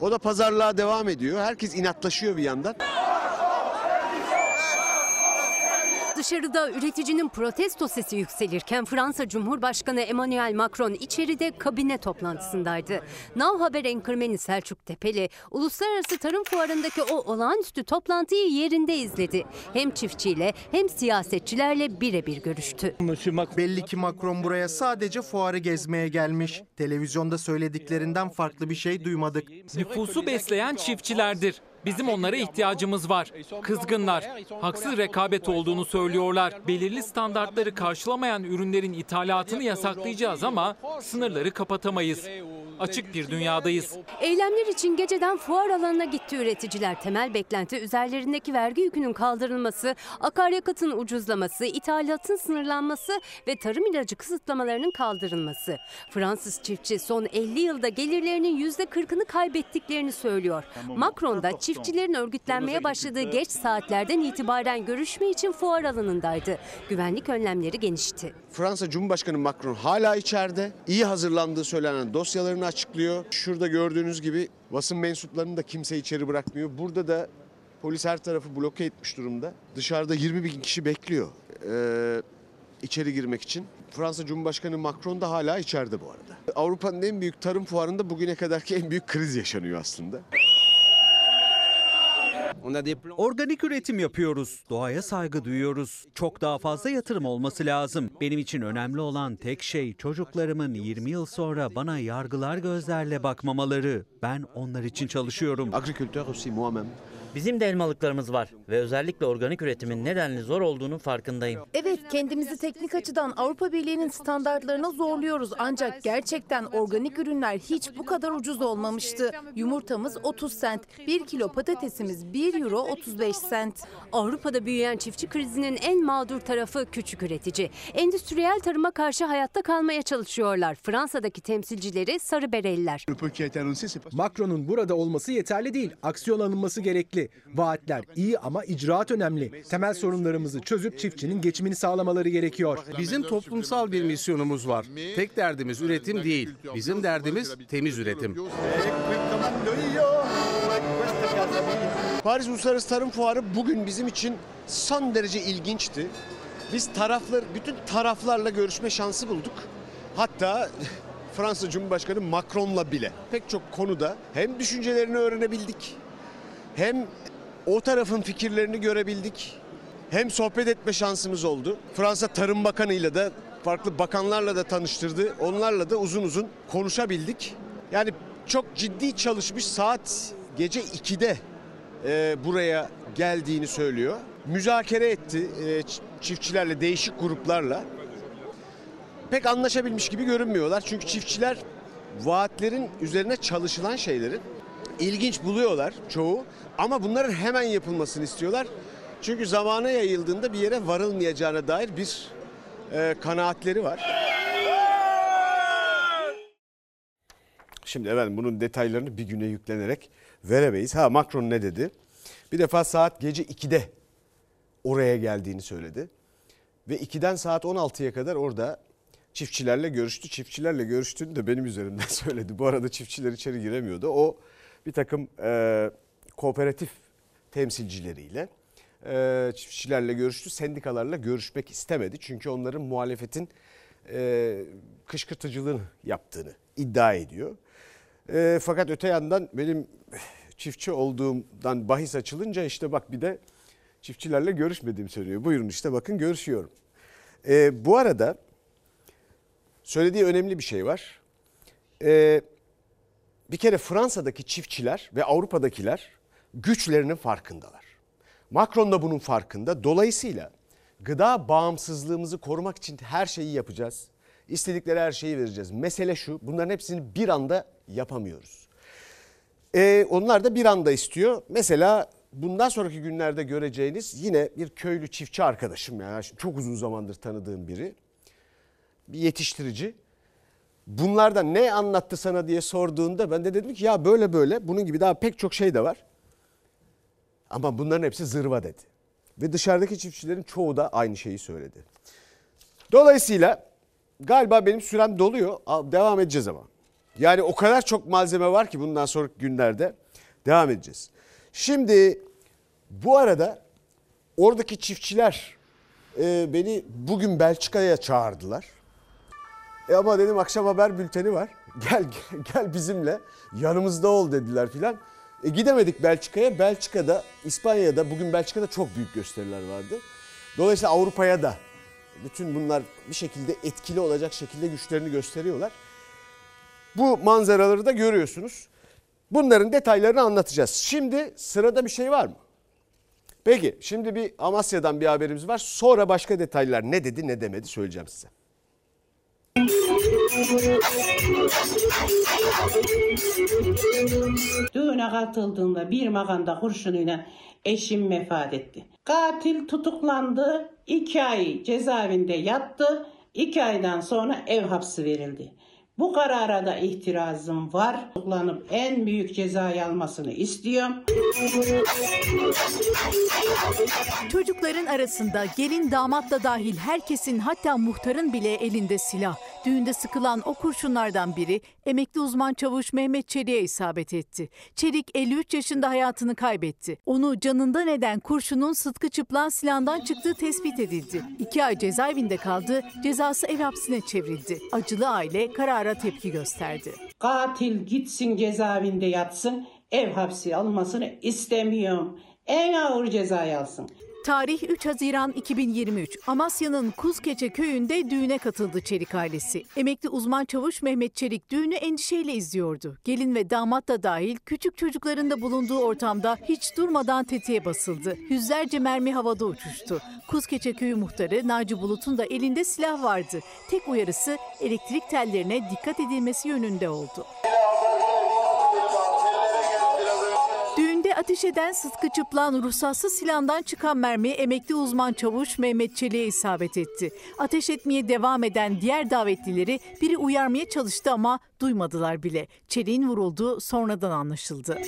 O da pazarlığa devam ediyor. Herkes inatlaşıyor bir yandan. Dışarıda üreticinin protesto sesi yükselirken Fransa Cumhurbaşkanı Emmanuel Macron içeride kabine toplantısındaydı. Now Haber enkırmeni Selçuk Tepeli, Uluslararası Tarım Fuarı'ndaki o olağanüstü toplantıyı yerinde izledi. Hem çiftçiyle hem siyasetçilerle birebir görüştü. Belli ki Macron buraya sadece fuarı gezmeye gelmiş. Televizyonda söylediklerinden farklı bir şey duymadık. Nüfusu besleyen çiftçilerdir. Bizim onlara ihtiyacımız var. Kızgınlar. Haksız rekabet olduğunu söylüyorlar. Belirli standartları karşılamayan ürünlerin ithalatını yasaklayacağız ama sınırları kapatamayız. Açık bir dünyadayız. Eylemler için geceden fuar alanına gitti üreticiler. Temel beklenti üzerlerindeki vergi yükünün kaldırılması, akaryakıtın ucuzlaması, ithalatın sınırlanması ve tarım ilacı kısıtlamalarının kaldırılması. Fransız çiftçi son 50 yılda gelirlerinin %40'ını kaybettiklerini söylüyor. Macron da çiftçilerin örgütlenmeye başladığı geç saatlerden itibaren görüşme için fuar alanındaydı. Güvenlik önlemleri genişti. Fransa Cumhurbaşkanı Macron hala içeride. İyi hazırlandığı söylenen dosyalarını açıklıyor. Şurada gördüğünüz gibi basın mensuplarını da kimse içeri bırakmıyor. Burada da polis her tarafı bloke etmiş durumda. Dışarıda 20 bin kişi bekliyor ee, içeri girmek için. Fransa Cumhurbaşkanı Macron da hala içeride bu arada. Avrupa'nın en büyük tarım fuarında bugüne kadarki en büyük kriz yaşanıyor aslında. Organik üretim yapıyoruz. Doğaya saygı duyuyoruz. Çok daha fazla yatırım olması lazım. Benim için önemli olan tek şey çocuklarımın 20 yıl sonra bana yargılar gözlerle bakmamaları. Ben onlar için çalışıyorum. Bizim de elmalıklarımız var ve özellikle organik üretimin nedenli zor olduğunun farkındayım. Evet kendimizi teknik açıdan Avrupa Birliği'nin standartlarına zorluyoruz ancak gerçekten organik ürünler hiç bu kadar ucuz olmamıştı. Yumurtamız 30 sent, 1 kilo patatesimiz 1 euro 35 sent. Avrupa'da büyüyen çiftçi krizinin en mağdur tarafı küçük üretici. Endüstriyel tarıma karşı hayatta kalmaya çalışıyorlar. Fransa'daki temsilcileri sarı bereliler. Macron'un burada olması yeterli değil. Aksiyon alınması gerekli. Vaatler iyi ama icraat önemli. Temel sorunlarımızı çözüp çiftçinin geçimini sağlamaları gerekiyor. Bizim toplumsal bir misyonumuz var. Tek derdimiz üretim değil. Bizim derdimiz temiz üretim. Paris Uluslararası Tarım Fuarı bugün bizim için son derece ilginçti. Biz taraflar, bütün taraflarla görüşme şansı bulduk. Hatta Fransa Cumhurbaşkanı Macron'la bile pek çok konuda hem düşüncelerini öğrenebildik, hem o tarafın fikirlerini görebildik, hem sohbet etme şansımız oldu. Fransa Tarım Bakanı'yla da farklı bakanlarla da tanıştırdı. Onlarla da uzun uzun konuşabildik. Yani çok ciddi çalışmış saat gece 2'de e, buraya geldiğini söylüyor. Müzakere etti e, çiftçilerle, değişik gruplarla. Pek anlaşabilmiş gibi görünmüyorlar. Çünkü çiftçiler vaatlerin üzerine çalışılan şeylerin ilginç buluyorlar çoğu. Ama bunların hemen yapılmasını istiyorlar. Çünkü zamana yayıldığında bir yere varılmayacağına dair bir e, kanaatleri var. Şimdi efendim bunun detaylarını bir güne yüklenerek veremeyiz. Ha Macron ne dedi? Bir defa saat gece 2'de oraya geldiğini söyledi. Ve 2'den saat 16'ya kadar orada çiftçilerle görüştü. Çiftçilerle görüştüğünü de benim üzerimden söyledi. Bu arada çiftçiler içeri giremiyordu. O bir takım e, kooperatif temsilcileriyle e, çiftçilerle görüştü. Sendikalarla görüşmek istemedi. Çünkü onların muhalefetin e, kışkırtıcılığını yaptığını iddia ediyor. E, fakat öte yandan benim çiftçi olduğumdan bahis açılınca işte bak bir de çiftçilerle görüşmediğimi söylüyor. Buyurun işte bakın görüşüyorum. E, bu arada söylediği önemli bir şey var. E, bir kere Fransa'daki çiftçiler ve Avrupa'dakiler güçlerinin farkındalar. Macron da bunun farkında. Dolayısıyla gıda bağımsızlığımızı korumak için her şeyi yapacağız. İstedikleri her şeyi vereceğiz. Mesele şu bunların hepsini bir anda yapamıyoruz. Ee, onlar da bir anda istiyor. Mesela bundan sonraki günlerde göreceğiniz yine bir köylü çiftçi arkadaşım yani çok uzun zamandır tanıdığım biri. Bir yetiştirici. Bunlardan ne anlattı sana diye sorduğunda ben de dedim ki ya böyle böyle bunun gibi daha pek çok şey de var. Ama bunların hepsi zırva dedi. Ve dışarıdaki çiftçilerin çoğu da aynı şeyi söyledi. Dolayısıyla galiba benim sürem doluyor. Devam edeceğiz ama. Yani o kadar çok malzeme var ki bundan sonraki günlerde devam edeceğiz. Şimdi bu arada oradaki çiftçiler e, beni bugün Belçika'ya çağırdılar. E ama dedim akşam haber bülteni var. Gel gel, bizimle yanımızda ol dediler filan. E gidemedik Belçika'ya. Belçika'da, İspanya'da bugün Belçika'da çok büyük gösteriler vardı. Dolayısıyla Avrupa'ya da bütün bunlar bir şekilde etkili olacak şekilde güçlerini gösteriyorlar. Bu manzaraları da görüyorsunuz. Bunların detaylarını anlatacağız. Şimdi sırada bir şey var mı? Peki şimdi bir Amasya'dan bir haberimiz var. Sonra başka detaylar ne dedi ne demedi söyleyeceğim size. Düğüne katıldığında bir maganda kurşunuyla eşim vefat etti. Katil tutuklandı, iki ay cezaevinde yattı, iki aydan sonra ev hapsi verildi. Bu karara da itirazım var. Tutuklanıp en büyük cezayı almasını istiyorum. Çocukların arasında gelin damat da dahil herkesin hatta muhtarın bile elinde silah. Düğünde sıkılan o kurşunlardan biri emekli uzman çavuş Mehmet Çelik'e isabet etti. Çelik 53 yaşında hayatını kaybetti. Onu canından eden kurşunun Sıtkı Çıplan silahından çıktığı tespit edildi. İki ay cezaevinde kaldı, cezası ev hapsine çevrildi. Acılı aile karara tepki gösterdi. Katil gitsin cezaevinde yatsın, ev hapsi almasını istemiyorum. En ağır cezayı alsın. Tarih 3 Haziran 2023. Amasya'nın Kuzkeçe köyünde düğüne katıldı Çelik ailesi. Emekli uzman çavuş Mehmet Çelik düğünü endişeyle izliyordu. Gelin ve damat da dahil küçük çocukların da bulunduğu ortamda hiç durmadan tetiğe basıldı. Yüzlerce mermi havada uçuştu. Kuzkeçe köyü muhtarı Naci Bulut'un da elinde silah vardı. Tek uyarısı elektrik tellerine dikkat edilmesi yönünde oldu. Ateş eden Sıtkı Çıplan ruhsatsız silahından çıkan mermi emekli uzman çavuş Mehmet Çelik'e isabet etti. Ateş etmeye devam eden diğer davetlileri biri uyarmaya çalıştı ama duymadılar bile. Çelik'in vurulduğu sonradan anlaşıldı.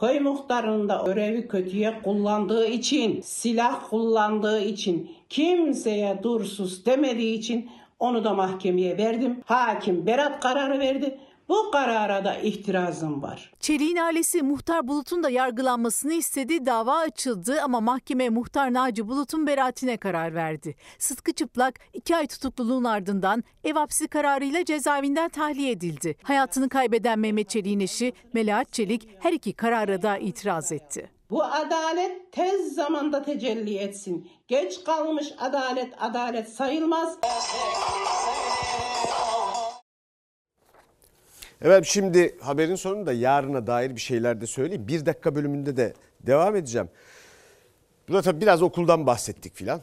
Köy muhtarında görevi kötüye kullandığı için, silah kullandığı için, kimseye dursuz demediği için onu da mahkemeye verdim. Hakim Berat kararı verdi. Bu karara da itirazım var. Çelik'in ailesi Muhtar Bulut'un da yargılanmasını istedi. Dava açıldı ama mahkeme Muhtar Naci Bulut'un beraatine karar verdi. Sıtkı Çıplak iki ay tutukluluğun ardından ev hapsi kararıyla cezaevinden tahliye edildi. Hayatını kaybeden Mehmet Çelik'in eşi Melahat Çelik her iki karara da itiraz etti. Bu adalet tez zamanda tecelli etsin. Geç kalmış adalet adalet sayılmaz. Evet şimdi haberin sonunda yarına dair bir şeyler de söyleyeyim. Bir dakika bölümünde de devam edeceğim. Burada tabii biraz okuldan bahsettik filan.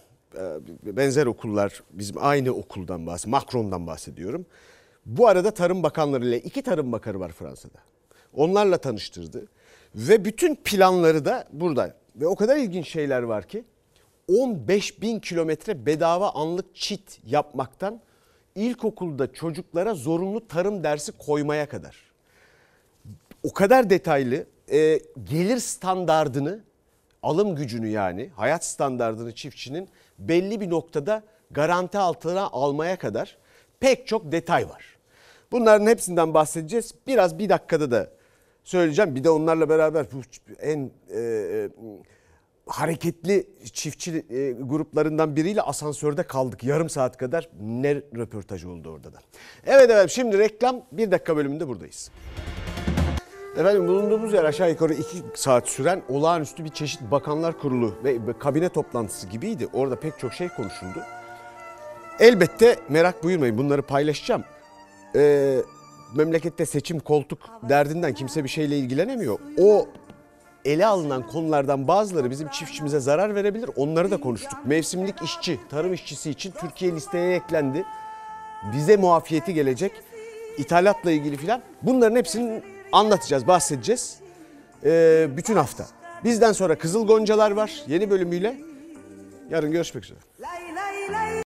Benzer okullar bizim aynı okuldan bahsediyorum. Macron'dan bahsediyorum. Bu arada Tarım Bakanları ile iki Tarım Bakanı var Fransa'da. Onlarla tanıştırdı. Ve bütün planları da burada. Ve o kadar ilginç şeyler var ki 15 bin kilometre bedava anlık çit yapmaktan ilkokulda çocuklara zorunlu tarım dersi koymaya kadar. O kadar detaylı e, gelir standardını, alım gücünü yani hayat standardını çiftçinin belli bir noktada garanti altına almaya kadar pek çok detay var. Bunların hepsinden bahsedeceğiz. Biraz bir dakikada da söyleyeceğim. Bir de onlarla beraber en e, e, hareketli çiftçi e, gruplarından biriyle asansörde kaldık. Yarım saat kadar ne röportaj oldu orada da. Evet evet şimdi reklam bir dakika bölümünde buradayız. Efendim bulunduğumuz yer aşağı yukarı iki saat süren olağanüstü bir çeşit bakanlar kurulu ve kabine toplantısı gibiydi. Orada pek çok şey konuşuldu. Elbette merak buyurmayın bunları paylaşacağım. Ee, memlekette seçim koltuk derdinden kimse bir şeyle ilgilenemiyor. O ele alınan konulardan bazıları bizim çiftçimize zarar verebilir. Onları da konuştuk. Mevsimlik işçi, tarım işçisi için Türkiye listeye eklendi. Bize muafiyeti gelecek. İthalatla ilgili filan. Bunların hepsini anlatacağız, bahsedeceğiz. Ee, bütün hafta. Bizden sonra Kızıl Goncalar var yeni bölümüyle. Yarın görüşmek üzere.